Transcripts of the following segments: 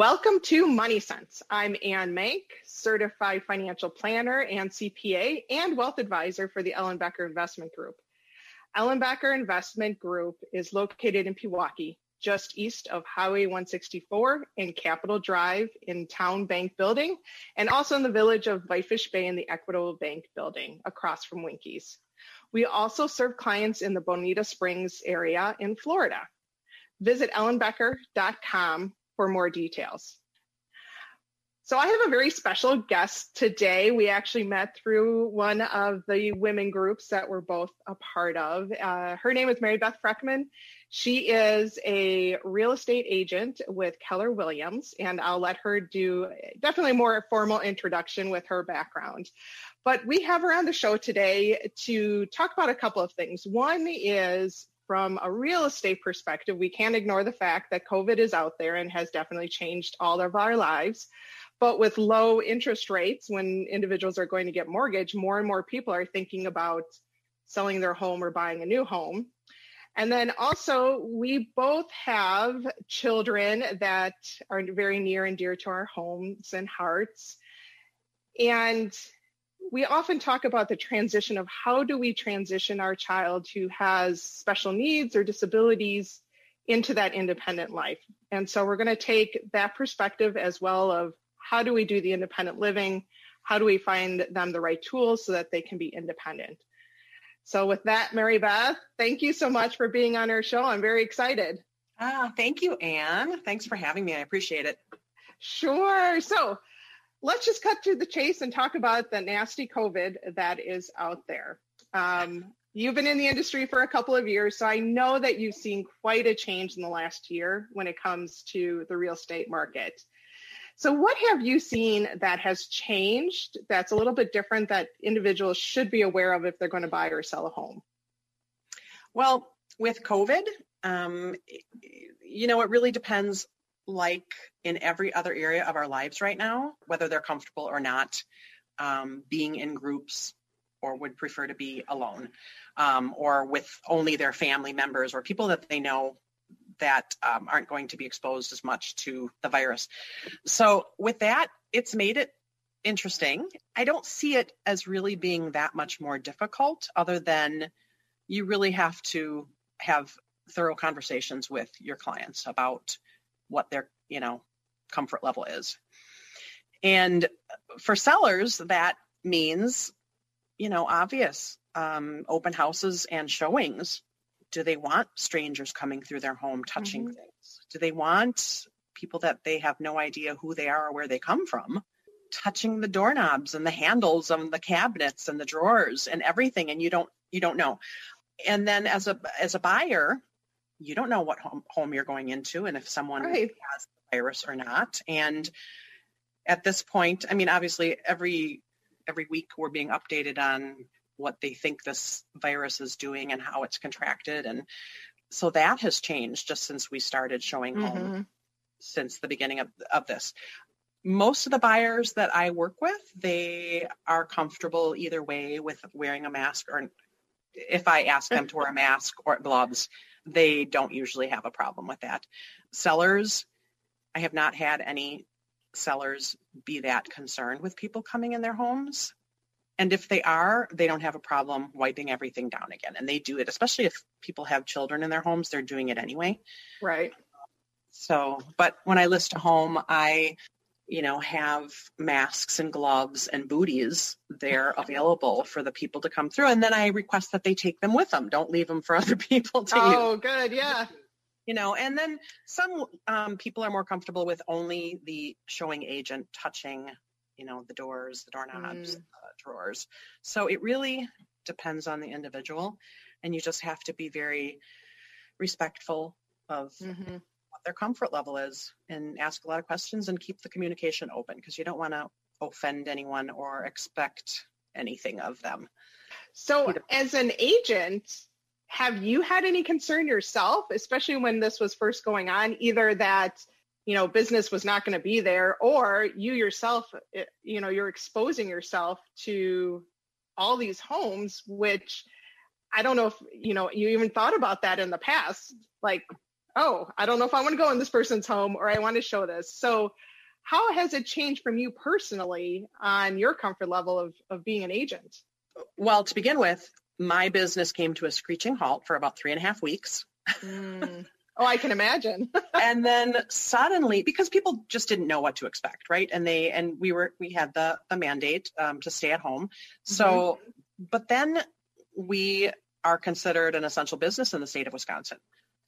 Welcome to Money Sense. I'm Anne Mank, certified financial planner and CPA and wealth advisor for the Ellenbecker Investment Group. Ellenbecker Investment Group is located in Pewaukee, just east of Highway 164 and Capitol Drive in Town Bank Building, and also in the village of Whitefish Bay in the Equitable Bank Building across from Winkies. We also serve clients in the Bonita Springs area in Florida. Visit ellenbecker.com for more details. So I have a very special guest today. We actually met through one of the women groups that we're both a part of. Uh, her name is Mary Beth Freckmann. She is a real estate agent with Keller Williams, and I'll let her do definitely more formal introduction with her background. But we have her on the show today to talk about a couple of things. One is from a real estate perspective, we can't ignore the fact that COVID is out there and has definitely changed all of our lives. But with low interest rates, when individuals are going to get mortgage, more and more people are thinking about selling their home or buying a new home. And then also, we both have children that are very near and dear to our homes and hearts. And we often talk about the transition of how do we transition our child who has special needs or disabilities into that independent life. And so we're going to take that perspective as well of how do we do the independent living? How do we find them the right tools so that they can be independent? So with that, Mary Beth, thank you so much for being on our show. I'm very excited. Ah, thank you, Anne. Thanks for having me. I appreciate it. Sure. So let's just cut to the chase and talk about the nasty COVID that is out there. Um, you've been in the industry for a couple of years, so I know that you've seen quite a change in the last year when it comes to the real estate market. So, what have you seen that has changed that's a little bit different that individuals should be aware of if they're going to buy or sell a home? Well, with COVID, um, you know, it really depends like in every other area of our lives right now, whether they're comfortable or not um, being in groups or would prefer to be alone um, or with only their family members or people that they know that um, aren't going to be exposed as much to the virus. So, with that, it's made it interesting. I don't see it as really being that much more difficult, other than you really have to have thorough conversations with your clients about what their, you know, comfort level is. And for sellers, that means, you know, obvious um, open houses and showings. Do they want strangers coming through their home touching mm-hmm. things? Do they want people that they have no idea who they are or where they come from touching the doorknobs and the handles of the cabinets and the drawers and everything and you don't you don't know and then as a as a buyer you don't know what home, home you're going into and if someone right. has the virus or not. And at this point, I mean, obviously every every week we're being updated on what they think this virus is doing and how it's contracted. And so that has changed just since we started showing mm-hmm. home since the beginning of, of this. Most of the buyers that I work with, they are comfortable either way with wearing a mask or if I ask them to wear a mask or gloves, they don't usually have a problem with that. Sellers, I have not had any sellers be that concerned with people coming in their homes. And if they are, they don't have a problem wiping everything down again. And they do it, especially if people have children in their homes, they're doing it anyway. Right. So, but when I list a home, I you know, have masks and gloves and booties there available for the people to come through. And then I request that they take them with them. Don't leave them for other people to oh, use. Oh, good. Yeah. You know, and then some um, people are more comfortable with only the showing agent touching, you know, the doors, the doorknobs, mm. uh, drawers. So it really depends on the individual. And you just have to be very respectful of mm-hmm. Their comfort level is and ask a lot of questions and keep the communication open because you don't want to offend anyone or expect anything of them. So, as an agent, have you had any concern yourself, especially when this was first going on, either that you know business was not going to be there or you yourself eh, you know you're exposing yourself to all these homes which i don't know if you know you even thought about that in the past like oh i don't know if i want to go in this person's home or i want to show this so how has it changed from you personally on your comfort level of, of being an agent well to begin with my business came to a screeching halt for about three and a half weeks. Mm. Oh, I can imagine. and then suddenly, because people just didn't know what to expect, right? And they and we were we had the the mandate um, to stay at home. So, mm-hmm. but then we are considered an essential business in the state of Wisconsin.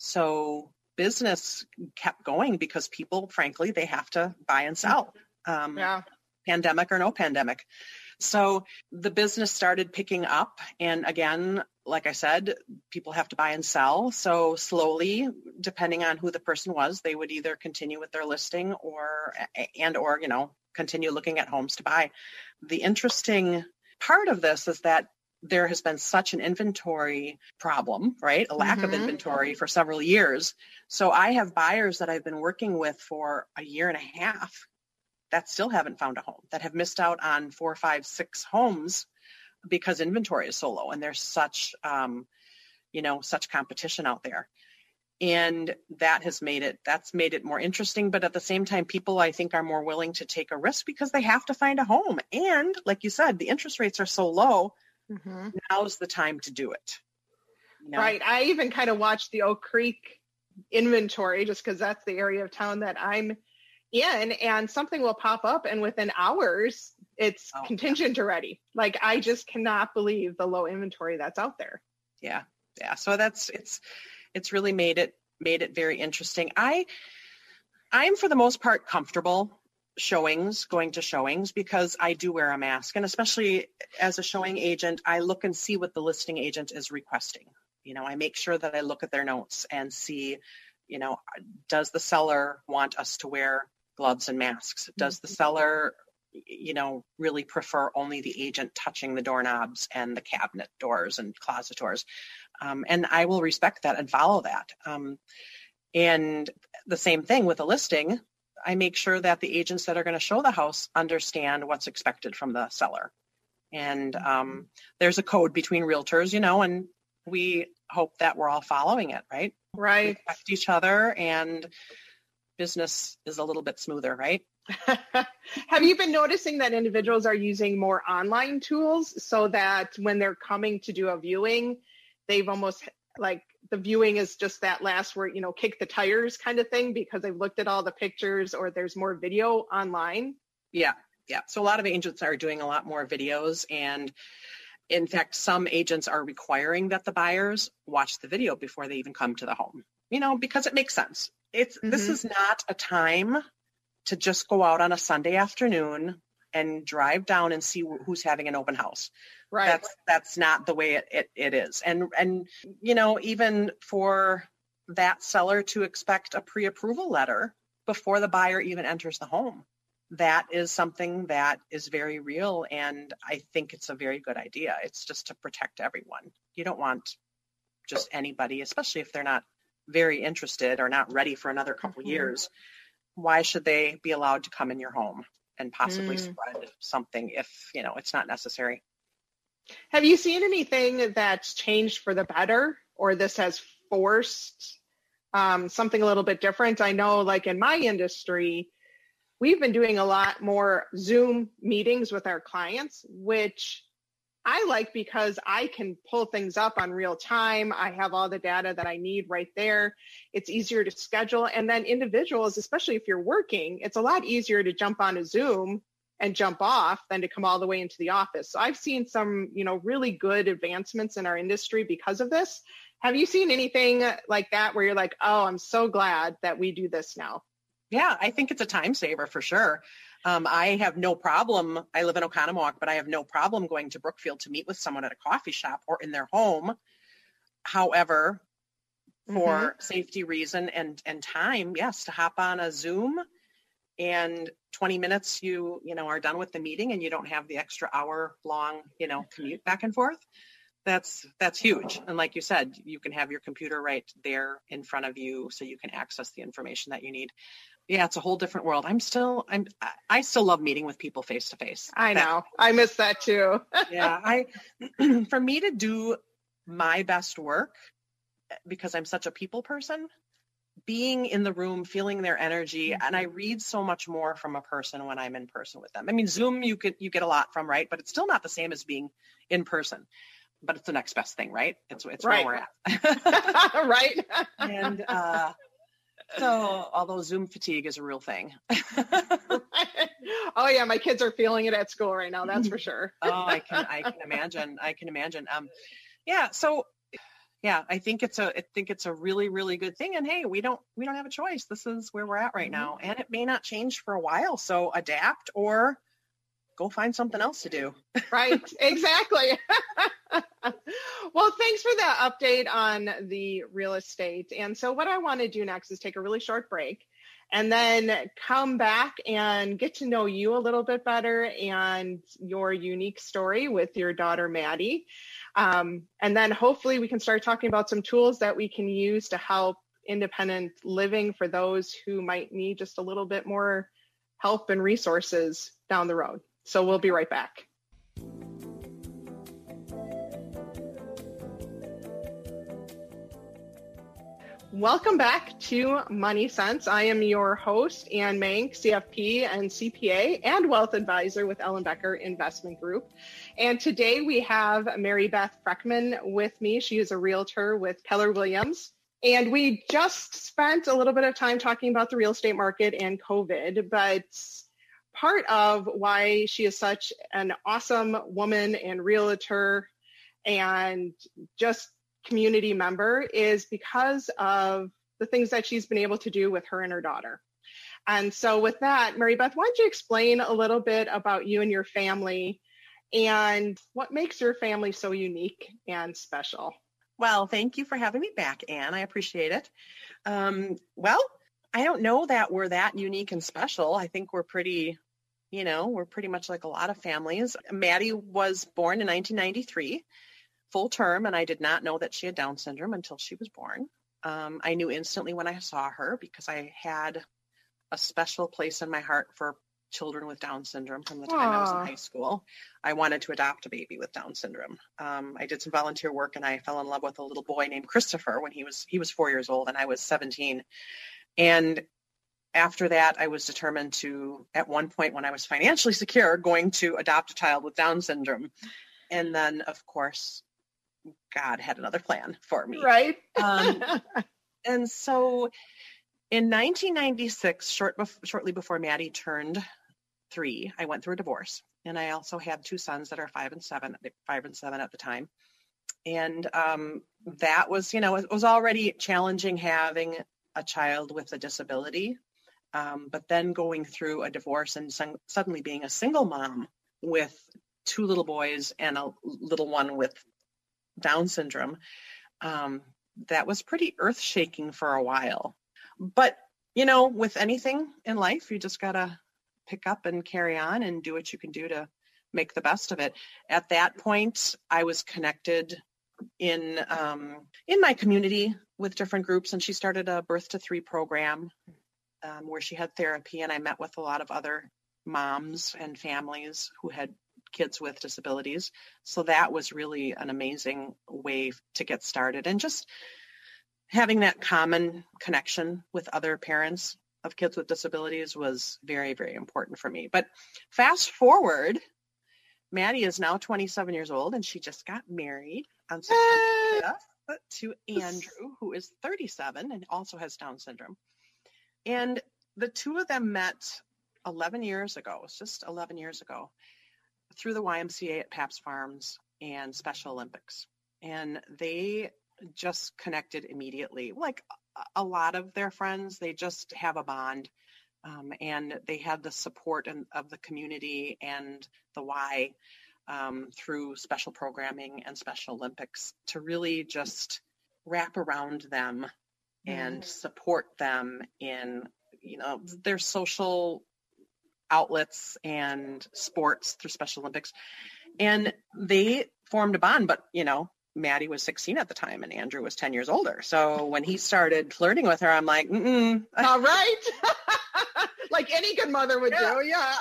So business kept going because people, frankly, they have to buy and sell. Um, yeah. Pandemic or no pandemic. So the business started picking up. And again, like I said, people have to buy and sell. So slowly, depending on who the person was, they would either continue with their listing or and or, you know, continue looking at homes to buy. The interesting part of this is that there has been such an inventory problem, right? A lack mm-hmm. of inventory for several years. So I have buyers that I've been working with for a year and a half that still haven't found a home, that have missed out on four, five, six homes because inventory is so low and there's such, um, you know, such competition out there. And that has made it, that's made it more interesting. But at the same time, people I think are more willing to take a risk because they have to find a home. And like you said, the interest rates are so low. Mm-hmm. Now's the time to do it. You know? Right. I even kind of watched the Oak Creek inventory just because that's the area of town that I'm in and something will pop up and within hours it's oh, contingent yeah. already like i just cannot believe the low inventory that's out there yeah yeah so that's it's it's really made it made it very interesting i i'm for the most part comfortable showings going to showings because i do wear a mask and especially as a showing agent i look and see what the listing agent is requesting you know i make sure that i look at their notes and see you know does the seller want us to wear gloves and masks? Does the mm-hmm. seller, you know, really prefer only the agent touching the doorknobs and the cabinet doors and closet doors? Um, and I will respect that and follow that. Um, and the same thing with a listing, I make sure that the agents that are going to show the house understand what's expected from the seller. And um, there's a code between realtors, you know, and we hope that we're all following it, right? Right. Respect each other and business is a little bit smoother, right? Have you been noticing that individuals are using more online tools so that when they're coming to do a viewing, they've almost like the viewing is just that last word, you know, kick the tires kind of thing because they've looked at all the pictures or there's more video online? Yeah, yeah. So a lot of agents are doing a lot more videos and in fact, some agents are requiring that the buyers watch the video before they even come to the home, you know, because it makes sense. It's mm-hmm. this is not a time to just go out on a Sunday afternoon and drive down and see who's having an open house. Right. That's that's not the way it, it, it is. And and you know, even for that seller to expect a pre-approval letter before the buyer even enters the home. That is something that is very real and I think it's a very good idea. It's just to protect everyone. You don't want just anybody, especially if they're not very interested or not ready for another couple mm-hmm. years, why should they be allowed to come in your home and possibly mm. spread something if, you know, it's not necessary? Have you seen anything that's changed for the better or this has forced um, something a little bit different? I know like in my industry, we've been doing a lot more Zoom meetings with our clients, which I like because I can pull things up on real time. I have all the data that I need right there. It's easier to schedule. And then individuals, especially if you're working, it's a lot easier to jump on a Zoom and jump off than to come all the way into the office. So I've seen some, you know, really good advancements in our industry because of this. Have you seen anything like that where you're like, oh, I'm so glad that we do this now? Yeah, I think it's a time saver for sure. Um, I have no problem. I live in Oconomowoc, but I have no problem going to Brookfield to meet with someone at a coffee shop or in their home. However, for mm-hmm. safety reason and and time yes to hop on a zoom and 20 minutes you you know are done with the meeting and you don't have the extra hour long you know commute back and forth that's that's huge and like you said you can have your computer right there in front of you so you can access the information that you need yeah it's a whole different world i'm still i'm i still love meeting with people face to face i know i miss that too yeah i for me to do my best work because i'm such a people person being in the room, feeling their energy, mm-hmm. and I read so much more from a person when I'm in person with them. I mean, Zoom you get you get a lot from, right? But it's still not the same as being in person. But it's the next best thing, right? It's it's right. where we're at, right? and uh, so, although Zoom fatigue is a real thing. oh yeah, my kids are feeling it at school right now. That's for sure. oh, I can I can imagine. I can imagine. Um, yeah. So yeah, I think it's a I think it's a really really good thing. And hey, we don't we don't have a choice. This is where we're at right mm-hmm. now, and it may not change for a while. So adapt or go find something else to do. right, exactly. well, thanks for that update on the real estate. And so, what I want to do next is take a really short break and then come back and get to know you a little bit better and your unique story with your daughter, Maddie. Um, and then hopefully we can start talking about some tools that we can use to help independent living for those who might need just a little bit more help and resources down the road. So we'll be right back. Welcome back to Money Sense. I am your host, Anne Mank, CFP and CPA and wealth advisor with Ellenbecker Investment Group. And today we have Mary Beth Freckmann with me. She is a realtor with Keller Williams. And we just spent a little bit of time talking about the real estate market and COVID, but part of why she is such an awesome woman and realtor and just community member is because of the things that she's been able to do with her and her daughter. And so, with that, Mary Beth, why don't you explain a little bit about you and your family and what makes your family so unique and special? Well, thank you for having me back, Anne. I appreciate it. Um, well, I don't know that we're that unique and special. I think we're pretty, you know, we're pretty much like a lot of families. Maddie was born in 1993 full term, and I did not know that she had Down syndrome until she was born. Um, I knew instantly when I saw her because I had a special place in my heart for children with Down syndrome from the time Aww. I was in high school. I wanted to adopt a baby with Down syndrome. Um, I did some volunteer work and I fell in love with a little boy named Christopher when he was he was four years old and I was 17. And after that, I was determined to, at one point when I was financially secure, going to adopt a child with Down syndrome. And then, of course, God had another plan for me. Right. um, and so in 1996, short bef- shortly before Maddie turned three, I went through a divorce. And I also had two sons that are five and seven, five and seven at the time. And um, that was, you know, it was already challenging having a child with a disability. Um, but then going through a divorce and son- suddenly being a single mom with two little boys and a little one with down syndrome, um, that was pretty earth shaking for a while. But, you know, with anything in life, you just got to pick up and carry on and do what you can do to make the best of it. At that point, I was connected in um, in my community with different groups, and she started a birth to three program um, where she had therapy, and I met with a lot of other moms and families who had kids with disabilities. So that was really an amazing way to get started and just having that common connection with other parents of kids with disabilities was very, very important for me. But fast forward, Maddie is now 27 years old and she just got married on September 5th to Andrew, who is 37 and also has Down syndrome. And the two of them met 11 years ago. It's just 11 years ago through the YMCA at Pabst Farms and Special Olympics. And they just connected immediately. Like a lot of their friends, they just have a bond. Um, and they had the support in, of the community and the Y um, through special programming and Special Olympics to really just wrap around them and support them in you know their social outlets and sports through Special Olympics. And they formed a bond, but you know, Maddie was 16 at the time and Andrew was 10 years older. So when he started flirting with her, I'm like, mm all right. like any good mother would yeah. do. Yeah.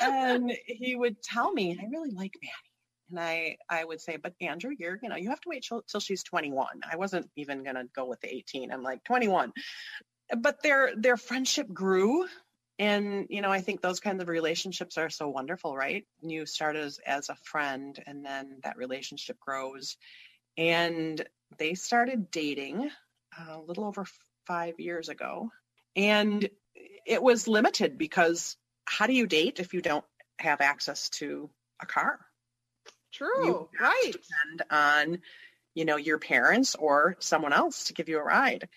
and he would tell me, I really like Maddie. And I, I would say, but Andrew, you're, you know, you have to wait till, till she's 21. I wasn't even going to go with the 18. I'm like 21. But their, their friendship grew and you know i think those kinds of relationships are so wonderful right you start as as a friend and then that relationship grows and they started dating a little over five years ago and it was limited because how do you date if you don't have access to a car true right depend on you know your parents or someone else to give you a ride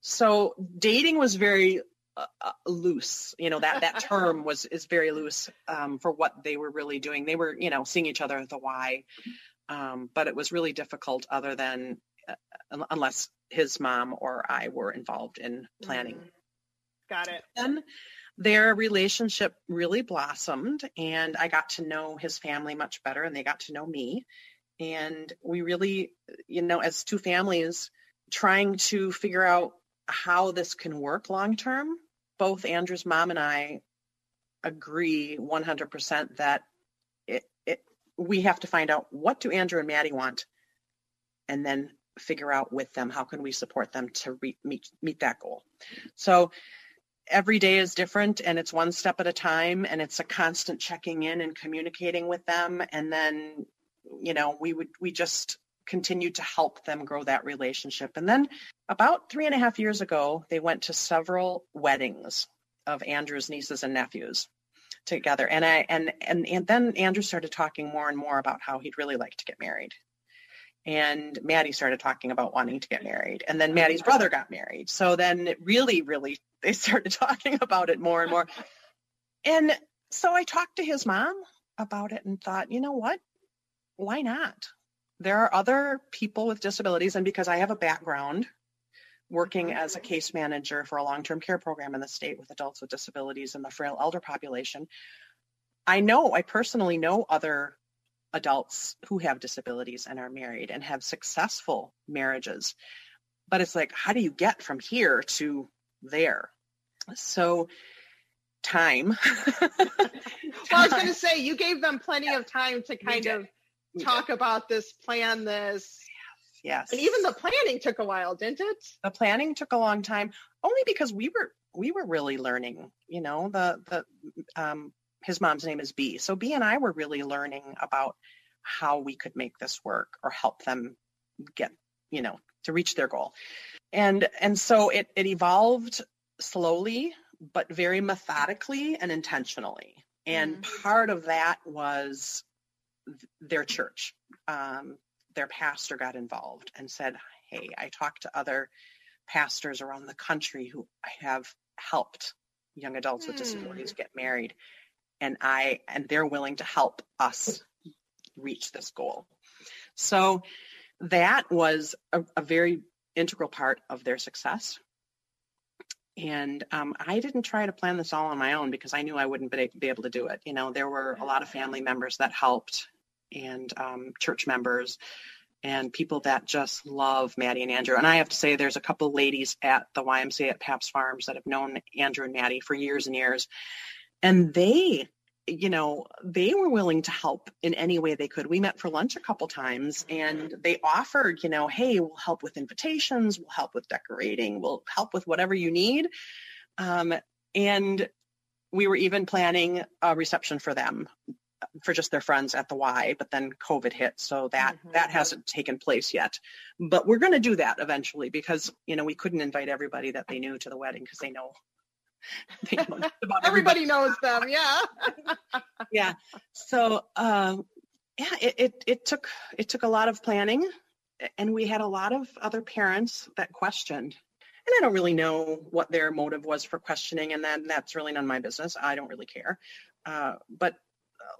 so dating was very uh, uh, loose. You know that that term was is very loose um, for what they were really doing. They were you know seeing each other at the Y, um, but it was really difficult. Other than uh, unless his mom or I were involved in planning. Mm. Got it. Then their relationship really blossomed, and I got to know his family much better, and they got to know me. And we really, you know, as two families trying to figure out how this can work long term, both Andrew's mom and I agree 100% that it, it, we have to find out what do Andrew and Maddie want and then figure out with them how can we support them to re- meet meet that goal. So every day is different and it's one step at a time and it's a constant checking in and communicating with them and then you know we would we just continue to help them grow that relationship and then about three and a half years ago, they went to several weddings of Andrew's nieces and nephews together. And I and and and then Andrew started talking more and more about how he'd really like to get married. And Maddie started talking about wanting to get married. And then oh, Maddie's brother got married. So then it really, really they started talking about it more and more. And so I talked to his mom about it and thought, you know what? Why not? There are other people with disabilities, and because I have a background working as a case manager for a long-term care program in the state with adults with disabilities and the frail elder population. I know, I personally know other adults who have disabilities and are married and have successful marriages. But it's like, how do you get from here to there? So time. well, I was going to say, you gave them plenty of time to kind of talk about this, plan this, Yes. yes. And even the planning took a while, didn't it? The planning took a long time, only because we were we were really learning. You know, the the um, his mom's name is B, so B and I were really learning about how we could make this work or help them get you know to reach their goal, and and so it it evolved slowly but very methodically and intentionally. And mm-hmm. part of that was their church. Um, their pastor got involved and said, Hey, I talked to other pastors around the country who have helped young adults with disabilities hmm. get married. And I and they're willing to help us reach this goal. So that was a, a very integral part of their success. And um, I didn't try to plan this all on my own because I knew I wouldn't be, able to do it. You know, there were a lot of family members that helped and um, church members and people that just love Maddie and Andrew. And I have to say, there's a couple ladies at the YMCA at Pabst Farms that have known Andrew and Maddie for years and years. And they, you know, they were willing to help in any way they could. We met for lunch a couple times and they offered, you know, hey, we'll help with invitations, we'll help with decorating, we'll help with whatever you need. Um, and we were even planning a reception for them for just their friends at the Y, but then COVID hit, so that mm-hmm. that hasn't taken place yet. But we're going to do that eventually because you know we couldn't invite everybody that they knew to the wedding because they know. About everybody knows them, yeah. yeah. So um, yeah, it, it it took it took a lot of planning, and we had a lot of other parents that questioned and I don't really know what their motive was for questioning, and then that's really none of my business. I don't really care. Uh, but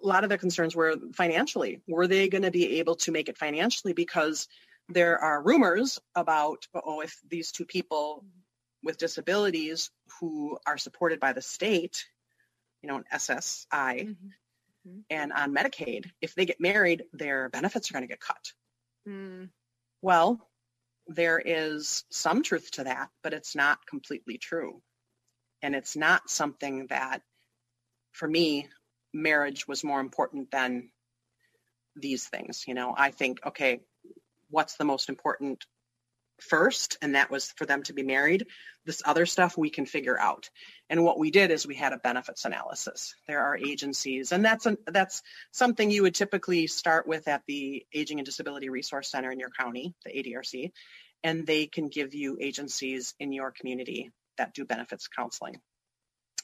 a lot of the concerns were financially. Were they going to be able to make it financially? Because there are rumors about, oh, if these two people with disabilities who are supported by the state, you know, an SSI, mm-hmm. mm-hmm. and on Medicaid, if they get married, their benefits are going to get cut. Mm. Well, there is some truth to that, but it's not completely true. And it's not something that, for me, marriage was more important than these things. You know, I think, okay, what's the most important first? And that was for them to be married. This other stuff we can figure out. And what we did is we had a benefits analysis. There are agencies, and that's that's something you would typically start with at the Aging and Disability Resource Center in your county, the ADRC, and they can give you agencies in your community that do benefits counseling.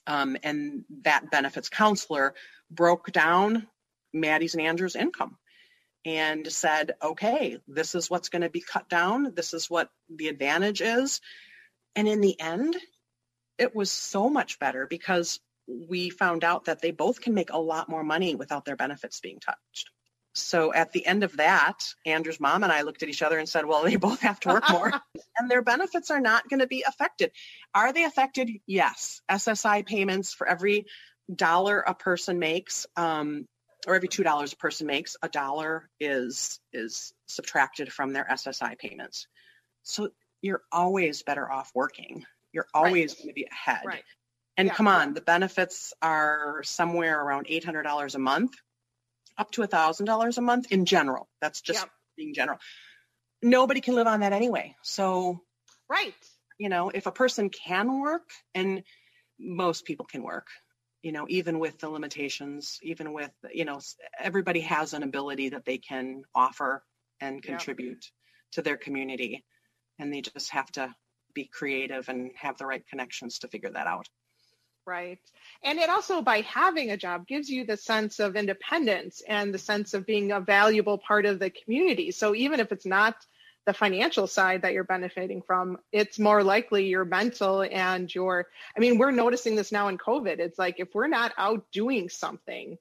Um, and that benefits counselor broke down Maddie's and Andrew's income and said, okay, this is what's going to be cut down. This is what the advantage is. And in the end, it was so much better because we found out that they both can make a lot more money without their benefits being touched. So at the end of that, Andrew's mom and I looked at each other and said, well, they both have to work more and their benefits are not going to be affected. Are they affected? Yes. SSI payments for every dollar a person makes um, or every two dollars a person makes, a dollar is is subtracted from their SSI payments. So you're always better off working. You're always right. going to be ahead. Right. And yeah. come on, the benefits are somewhere around eight hundred dollars a month, up to a thousand dollars a month in general. That's just yep. being general. Nobody can live on that anyway. So right. You know, if a person can work and most people can work you know, even with the limitations, even with, you know, everybody has an ability that they can offer and contribute to their community. And they just have to be creative and have the right connections to figure that out. Right. And it also, by having a job, gives you the sense of independence and the sense of being a valuable part of the community. So even if it's not the financial side that you're benefiting from, it's more likely your mental and your, I mean, we're noticing this now in COVID. It's like if we're not out doing something,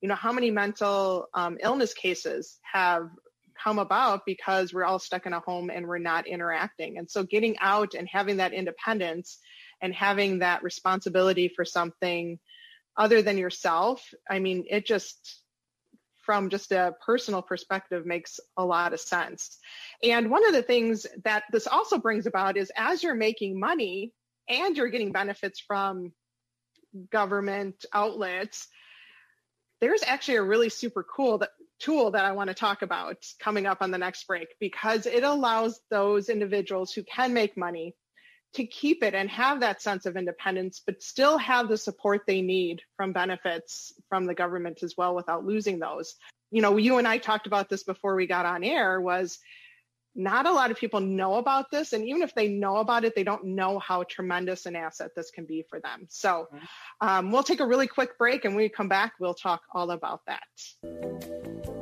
you know, how many mental um, illness cases have come about because we're all stuck in a home and we're not interacting. And so getting out and having that independence and having that responsibility for something other than yourself, I mean, it just, from just a personal perspective makes a lot of sense. And one of the things that this also brings about is as you're making money and you're getting benefits from government outlets, there's actually a really super cool that, tool that I want to talk about coming up on the next break because it allows those individuals who can make money to keep it and have that sense of independence, but still have the support they need from benefits from the government as well without losing those. You know, you and I talked about this before we got on air was not a lot of people know about this. And even if they know about it, they don't know how tremendous an asset this can be for them. So mm-hmm. um, we'll take a really quick break and when we come back, we'll talk all about that.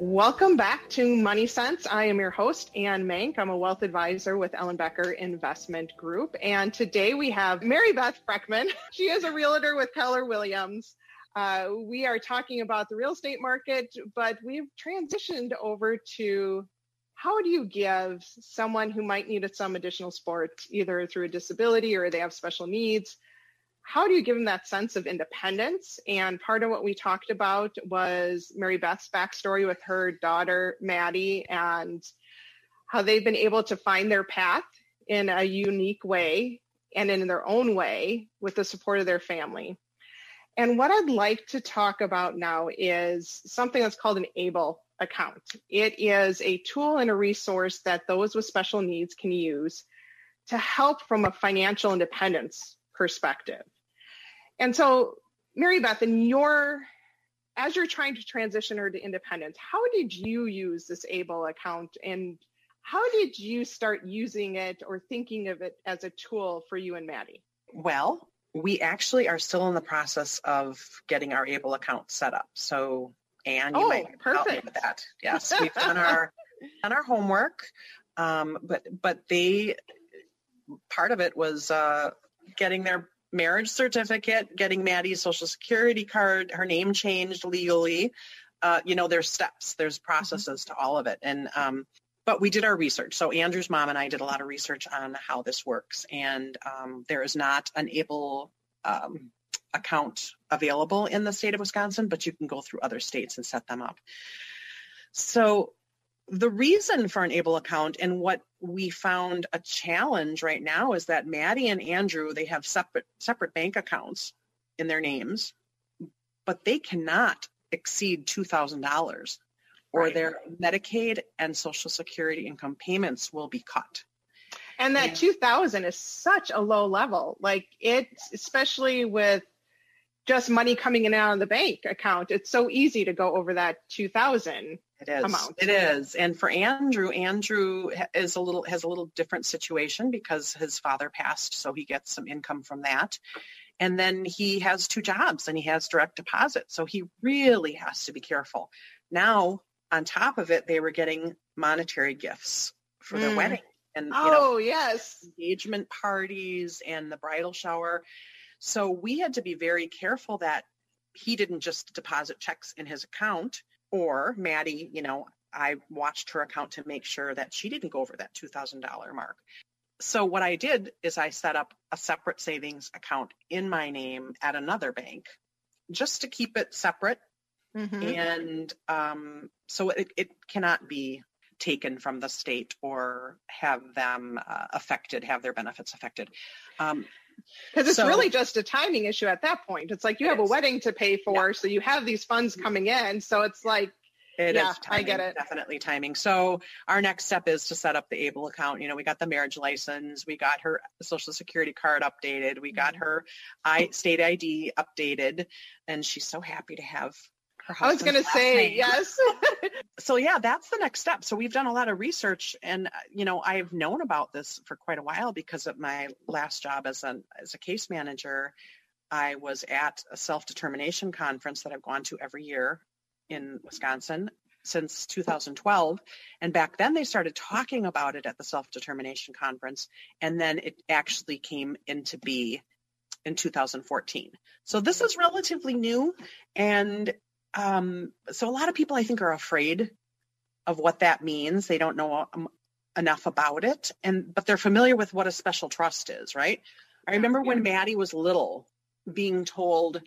Welcome back to Money Sense. I am your host, Anne Mank. I'm a wealth advisor with Ellenbecker Investment Group. And today we have Mary Beth Freckmann. She is a realtor with Keller Williams. Uh, we are talking about the real estate market, but we've transitioned over to how do you give someone who might need some additional support, either through a disability or they have special needs, how do you give them that sense of independence? And part of what we talked about was Mary Beth's backstory with her daughter, Maddie, and how they've been able to find their path in a unique way and in their own way with the support of their family. And what I'd like to talk about now is something that's called an ABLE account. It is a tool and a resource that those with special needs can use to help from a financial independence perspective. And so, Mary Beth, in your as you're trying to transition her to independence, how did you use this ABLE account and how did you start using it or thinking of it as a tool for you and Maddie? Well, we actually are still in the process of getting our ABLE account set up. So, Anne, you oh, might perfect. help me with that. Yes, we've done our done our homework, um, but but they part of it was uh, getting their marriage certificate, getting Maddie's social security card, her name changed legally. Uh, you know, there's steps, there's mm-hmm. processes mm-hmm. to all of it. And, um, but we did our research. So Andrew's mom and I did a lot of research on how this works. And um, there is not an able um, account available in the state of Wisconsin, but you can go through other states and set them up. So the reason for an able account and what we found a challenge right now is that Maddie and Andrew, they have separate separate bank accounts in their names, but they cannot exceed $2,000 or right. their Medicaid and Social Security income payments will be cut. And that 2000 is such a low level. Like it, especially with just money coming in and out of the bank account, it's so easy to go over that 2000 it is. Amount. It is. And for Andrew, Andrew is a little has a little different situation because his father passed, so he gets some income from that. And then he has two jobs and he has direct deposit. So he really has to be careful. Now, on top of it, they were getting monetary gifts for their mm. wedding. And oh, you know, yes. Engagement parties and the bridal shower. So we had to be very careful that he didn't just deposit checks in his account or Maddie, you know, I watched her account to make sure that she didn't go over that $2,000 mark. So what I did is I set up a separate savings account in my name at another bank just to keep it separate. Mm-hmm. And um, so it, it cannot be taken from the state or have them uh, affected, have their benefits affected. Um, because it's so, really just a timing issue at that point. It's like you have is. a wedding to pay for, yeah. so you have these funds coming in. So it's like, it yeah, timing, I get it. Definitely timing. So our next step is to set up the ABLE account. You know, we got the marriage license, we got her social security card updated, we got mm-hmm. her I state ID updated, and she's so happy to have I was going to say name. yes. so yeah, that's the next step. So we've done a lot of research, and uh, you know, I've known about this for quite a while because of my last job as an as a case manager. I was at a self determination conference that I've gone to every year in Wisconsin since 2012. And back then they started talking about it at the self determination conference, and then it actually came into be in 2014. So this is relatively new, and um, so a lot of people I think are afraid of what that means. They don't know um, enough about it, and but they're familiar with what a special trust is, right? I remember when Maddie was little, being told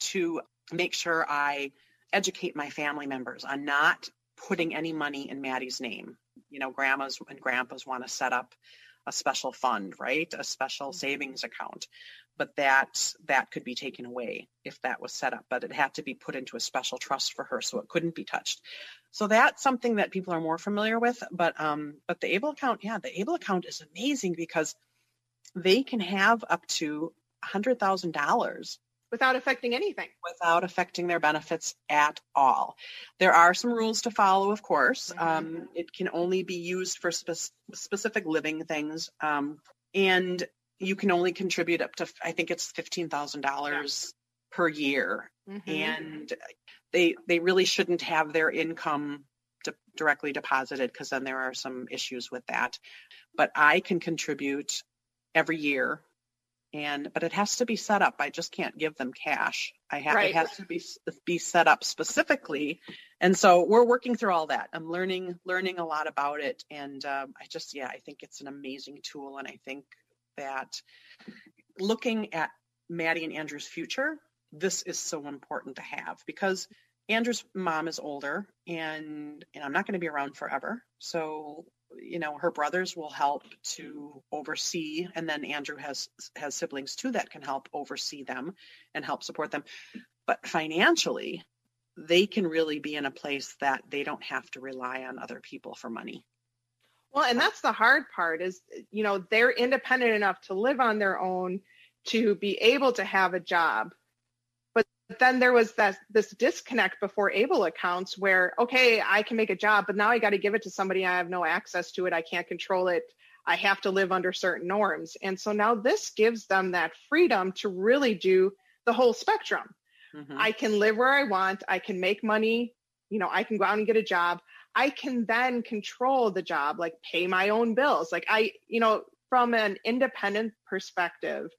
to make sure I educate my family members on not putting any money in Maddie's name. You know, grandmas and grandpas want to set up a special fund, right? A special mm-hmm. savings account but that that could be taken away if that was set up but it had to be put into a special trust for her so it couldn't be touched so that's something that people are more familiar with but um but the able account yeah the able account is amazing because they can have up to $100000 without affecting anything without affecting their benefits at all there are some rules to follow of course mm-hmm. um, it can only be used for spe- specific living things um, and you can only contribute up to I think it's fifteen thousand yeah. dollars per year, mm-hmm. and they they really shouldn't have their income de- directly deposited because then there are some issues with that. But I can contribute every year and but it has to be set up. I just can't give them cash. I have right. it has to be be set up specifically, and so we're working through all that. I'm learning learning a lot about it, and um, I just yeah, I think it's an amazing tool, and I think that looking at Maddie and Andrew's future, this is so important to have because Andrew's mom is older and, and I'm not going to be around forever. So, you know, her brothers will help to oversee and then Andrew has has siblings too that can help oversee them and help support them. But financially, they can really be in a place that they don't have to rely on other people for money. Well, and that's the hard part is, you know, they're independent enough to live on their own, to be able to have a job. But then there was that this disconnect before able accounts where, okay, I can make a job, but now I got to give it to somebody. I have no access to it. I can't control it. I have to live under certain norms. And so now this gives them that freedom to really do the whole spectrum. Mm-hmm. I can live where I want. I can make money. You know, I can go out and get a job. I can then control the job, like pay my own bills. Like I, you know, from an independent perspective,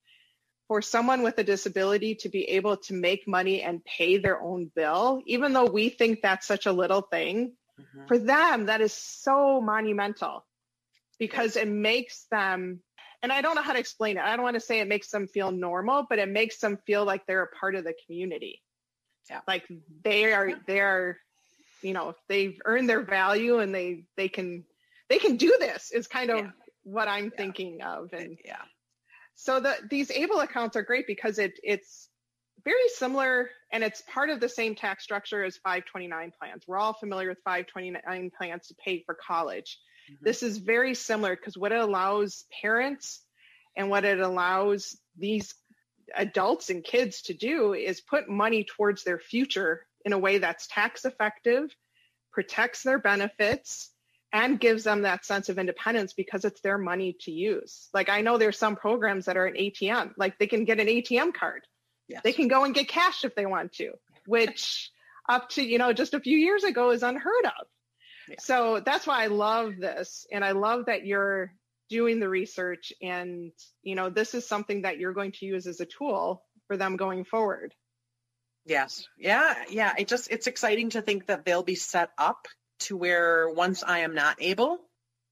for someone with a disability to be able to make money and pay their own bill, even though we think that's such a little thing, mm-hmm. for them, that is so monumental because it makes them, and I don't know how to explain it. I don't want to say it makes them feel normal, but it makes them feel like they're a part of the community. Yeah. Like they are, they are, you know, they've earned their value and they, they can, they can do this is kind of yeah. what I'm yeah. thinking of. And yeah so the, these ABLE accounts are great because it, it's very similar and it's part of the same tax structure as 529 plans. We're all familiar with 529 plans to pay for college. Mm-hmm. This is very similar because what it allows parents and what it allows these adults and kids to do is put money towards their future in a way that's tax effective, protects their benefits, and gives them that sense of independence because it's their money to use. Like I know there's some programs that are an ATM, like they can get an ATM card. Yes. They can go and get cash if they want to, which up to, you know, just a few years ago is unheard of. Yeah. So that's why I love this. And I love that you're doing the research and, you know, this is something that you're going to use as a tool for them going forward. Yes. Yeah. Yeah. It just, it's exciting to think that they'll be set up to where once I am not able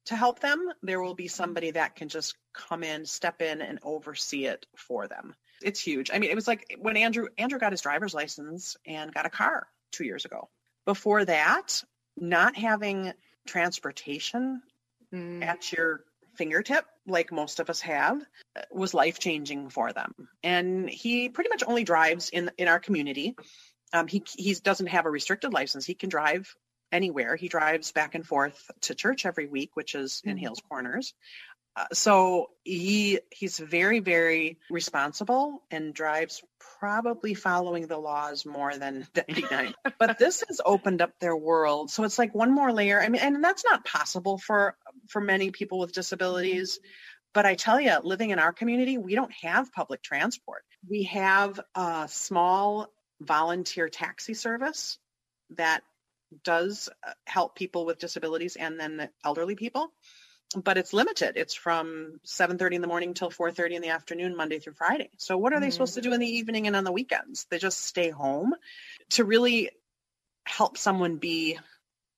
to help them, there will be somebody that can just come in, step in and oversee it for them. It's huge. I mean, it was like when Andrew Andrew got his driver's license and got a car 2 years ago. Before that, not having transportation mm. at your fingertip like most of us have was life changing for them. And he pretty much only drives in in our community. Um, he he doesn't have a restricted license. He can drive anywhere. He drives back and forth to church every week, which is in mm-hmm. Hales Corners. Uh, so he he's very very responsible and drives probably following the laws more than 99 but this has opened up their world so it's like one more layer i mean and that's not possible for for many people with disabilities but i tell you living in our community we don't have public transport we have a small volunteer taxi service that does uh, help people with disabilities and then the elderly people but it's limited. It's from 7.30 in the morning till 4.30 in the afternoon monday through friday. So what are they mm-hmm. supposed to do in the evening and on the weekends? They just stay home to really help someone be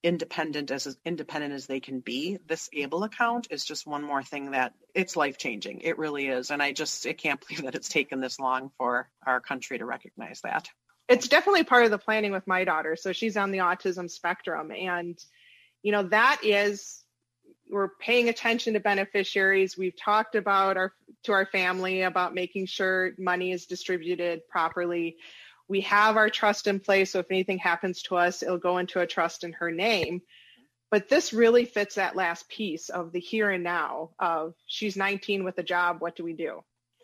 independent as independent as they can be. This able account is just one more thing that it's life changing it really is. And i just i can't believe that it's taken this long for our country to recognize that it's definitely part of the planning with my daughter. So she's on the autism spectrum. And, you know, that is, we're paying attention to beneficiaries. We've talked about our, to our family about making sure money is distributed properly. We have our trust in place. So if anything happens to us, it'll go into a trust in her name. But this really fits that last piece of the here and now of she's 19 with a job. What do we do?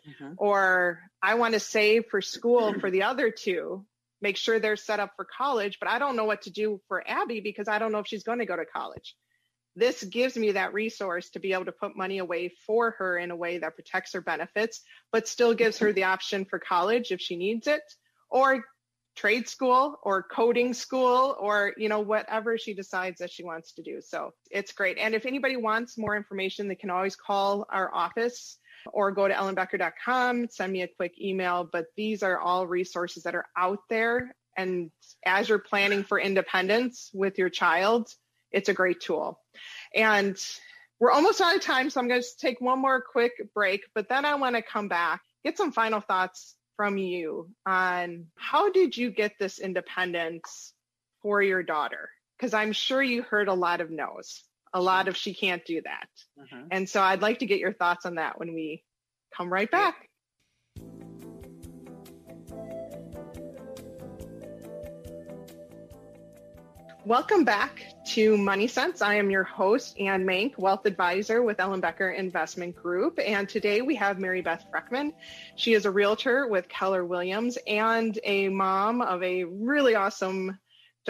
Mm-hmm. Or I want to save for school for the other two make sure they're set up for college, but I don't know what to do for Abby because I don't know if she's going to go to college. This gives me that resource to be able to put money away for her in a way that protects her benefits, but still gives her the option for college if she needs it, or trade school or coding school or you know whatever she decides that she wants to do so it's great and if anybody wants more information they can always call our office or go to ellenbecker.com, send me a quick email. But these are all resources that are out there. And as you're planning for independence with your child, it's a great tool. And we're almost out of time, so I'm going to take one more quick break, but then I want to come back, get some final thoughts from you on how did you get this independence for your daughter? Because I'm sure you heard a lot of no's a lot of she can't do that. Mm-hmm. And so I'd like to get your thoughts on that when we come right back. Welcome back to Money Sense. I am your host, Anne Mank, Wealth Advisor with Ellenbecker Investment Group. And today we have Mary Beth Freckmann. She is a realtor with Keller Williams and a mom of a really awesome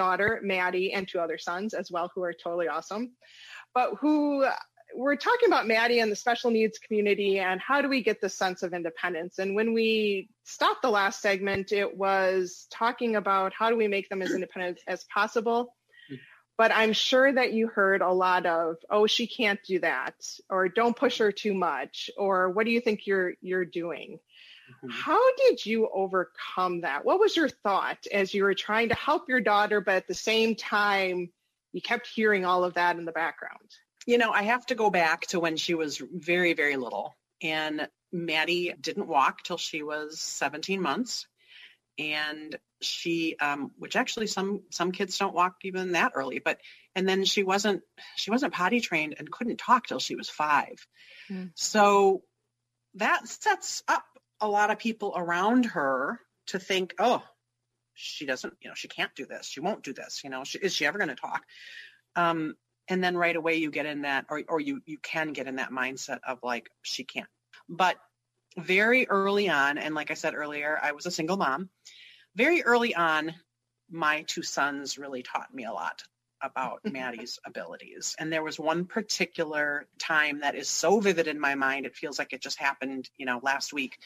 daughter, Maddie, and two other sons as well, who are totally awesome but who we're talking about Maddie and the special needs community and how do we get the sense of independence. And when we stopped the last segment, it was talking about how do we make them as independent as possible. But I'm sure that you heard a lot of, oh, she can't do that, or don't push her too much, or what do you think you're you're doing? Mm-hmm. How did you overcome that? What was your thought as you were trying to help your daughter, but at the same time, you kept hearing all of that in the background? You know, I have to go back to when she was very, very little. And Maddie didn't walk till she was 17 months. And she, um, which actually some some kids don't walk even that early, but and then she wasn't she wasn't potty trained and couldn't talk till she was five. Mm. So that sets up a lot of people around her to think, oh, she doesn't, you know, she can't do this. She won't do this. You know, she, is she ever going to talk? Um, and then right away you get in that, or, or you, you can get in that mindset of like, she can't. But very early on, and like I said earlier, I was a single mom. Very early on, my two sons really taught me a lot about Maddie's abilities. And there was one particular time that is so vivid in my mind. It feels like it just happened, you know, last week.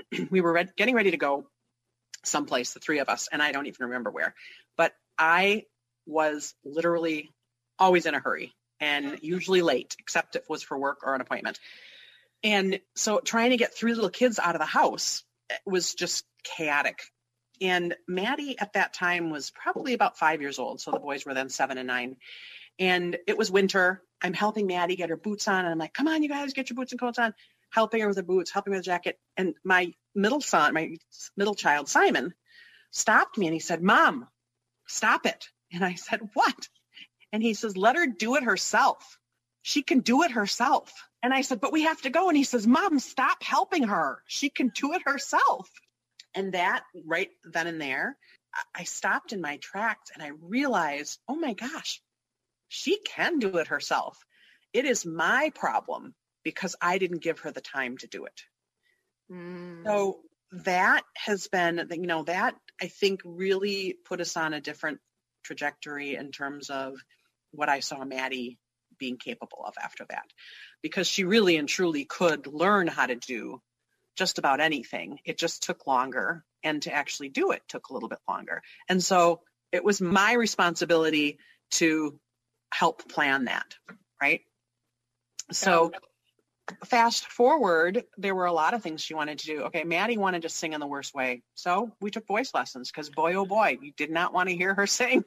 we were re- getting ready to go someplace, the three of us, and I don't even remember where. But I was literally always in a hurry and usually late, except if it was for work or an appointment. And so trying to get three little kids out of the house was just chaotic. And Maddie at that time was probably about five years old. So the boys were then seven and nine. And it was winter. I'm helping Maddie get her boots on. And I'm like, come on, you guys, get your boots and coats on. Helping her with her boots, helping with the jacket. And my middle son, my middle child, Simon, stopped me and he said, Mom, stop it. And I said, What? And he says, Let her do it herself. She can do it herself. And I said, But we have to go. And he says, Mom, stop helping her. She can do it herself. And that right then and there, I stopped in my tracks and I realized, oh my gosh, she can do it herself. It is my problem because I didn't give her the time to do it. Mm. So that has been, you know, that I think really put us on a different trajectory in terms of what I saw Maddie being capable of after that. Because she really and truly could learn how to do just about anything. It just took longer. And to actually do it took a little bit longer. And so it was my responsibility to help plan that, right? So fast forward, there were a lot of things she wanted to do. Okay, Maddie wanted to sing in the worst way. So we took voice lessons because boy, oh boy, you did not want to hear her sing.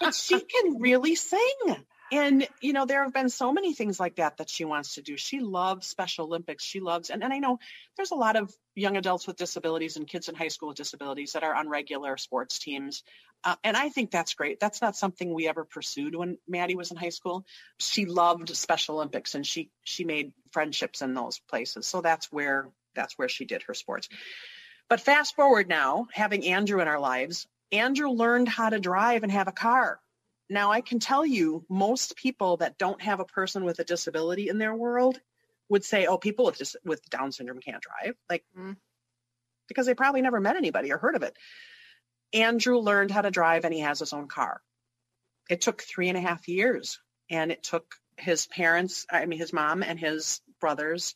but she can really sing. And, you know, there have been so many things like that that she wants to do. She loves Special Olympics. She loves, and, and I know there's a lot of young adults with disabilities and kids in high school with disabilities that are on regular sports teams. Uh, and I think that's great. That's not something we ever pursued when Maddie was in high school. She loved Special Olympics and she, she made friendships in those places. So that's where, that's where she did her sports. But fast forward now, having Andrew in our lives, Andrew learned how to drive and have a car. Now, I can tell you, most people that don't have a person with a disability in their world would say, oh, people with, dis- with Down syndrome can't drive. Like, mm. because they probably never met anybody or heard of it. Andrew learned how to drive and he has his own car. It took three and a half years and it took his parents, I mean, his mom and his brothers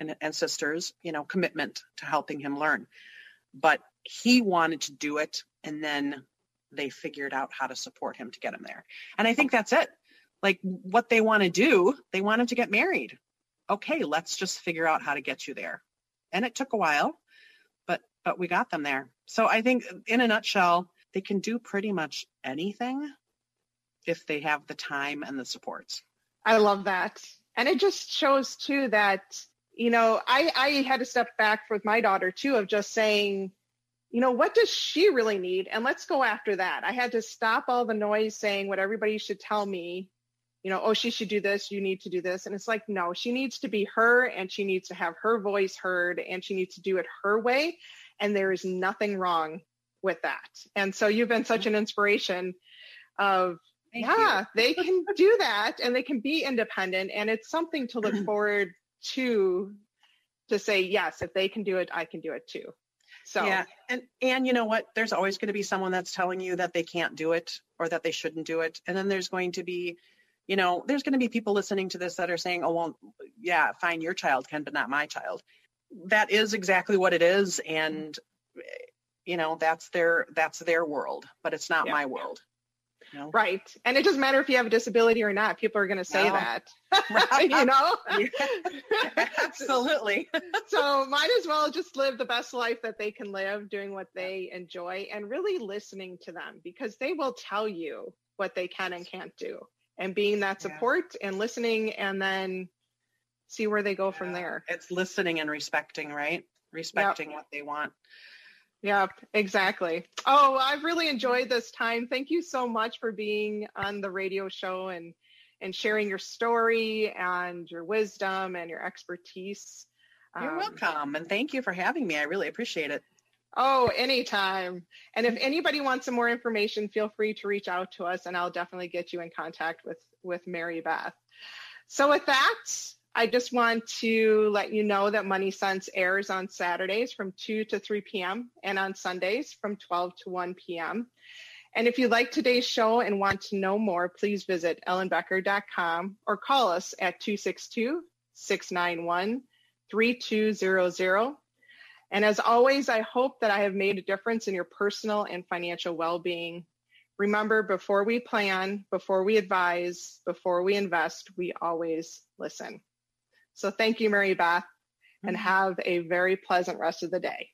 and, and sisters, you know, commitment to helping him learn. But he wanted to do it and then they figured out how to support him to get him there. And I think that's it. Like what they want to do, they want him to get married. Okay, let's just figure out how to get you there. And it took a while, but we got them there. So I think in a nutshell, they can do pretty much anything if they have the time and the supports. I love that. And it just shows too that, you know, I, I had to step back with my daughter too of just saying, you know, what does she really need? And let's go after that. I had to stop all the noise saying what everybody should tell me, you know, oh, she should do this, you need to do this. And it's like, no, she needs to be her and she needs to have her voice heard and she needs to do it her way. And there is nothing wrong with that. And so you've been such an inspiration of, Thank yeah, they can do that and they can be independent. And it's something to look forward to, to say, yes, if they can do it, I can do it too. So yeah, and and you know what? There's always going to be someone that's telling you that they can't do it or that they shouldn't do it, and then there's going to be, you know, there's going to be people listening to this that are saying, oh well, yeah, fine, your child can, but not my child. That is exactly what it is, and you know that's their that's their world, but it's not yeah. my world. know? Right. And it doesn't matter if you have a disability or not. People are going to say no. that. you know? Absolutely. so might as well just live the best life that they can live, doing what they enjoy and really listening to them because they will tell you what they can and can't do. And being that support yeah. and listening and then see where they go yeah. from there. It's listening and respecting, right? Respecting yep. what they want. Yep, exactly. Oh, I've really enjoyed this time. Thank you so much for being on the radio show and and sharing your story and your wisdom and your expertise. You're um, welcome, and thank you for having me. I really appreciate it. Oh, anytime. And if anybody wants some more information, feel free to reach out to us, and I'll definitely get you in contact with with Mary Beth. So with that, I just want to let you know that Money Sense airs on Saturdays from 2 to 3 p.m. and on Sundays from 12 to 1 p.m. And if you like today's show and want to know more, please visit ellenbecker.com or call us at 262 691 3200. And as always, I hope that I have made a difference in your personal and financial well being. Remember, before we plan, before we advise, before we invest, we always listen. So thank you, Mary Beth, and mm-hmm. have a very pleasant rest of the day.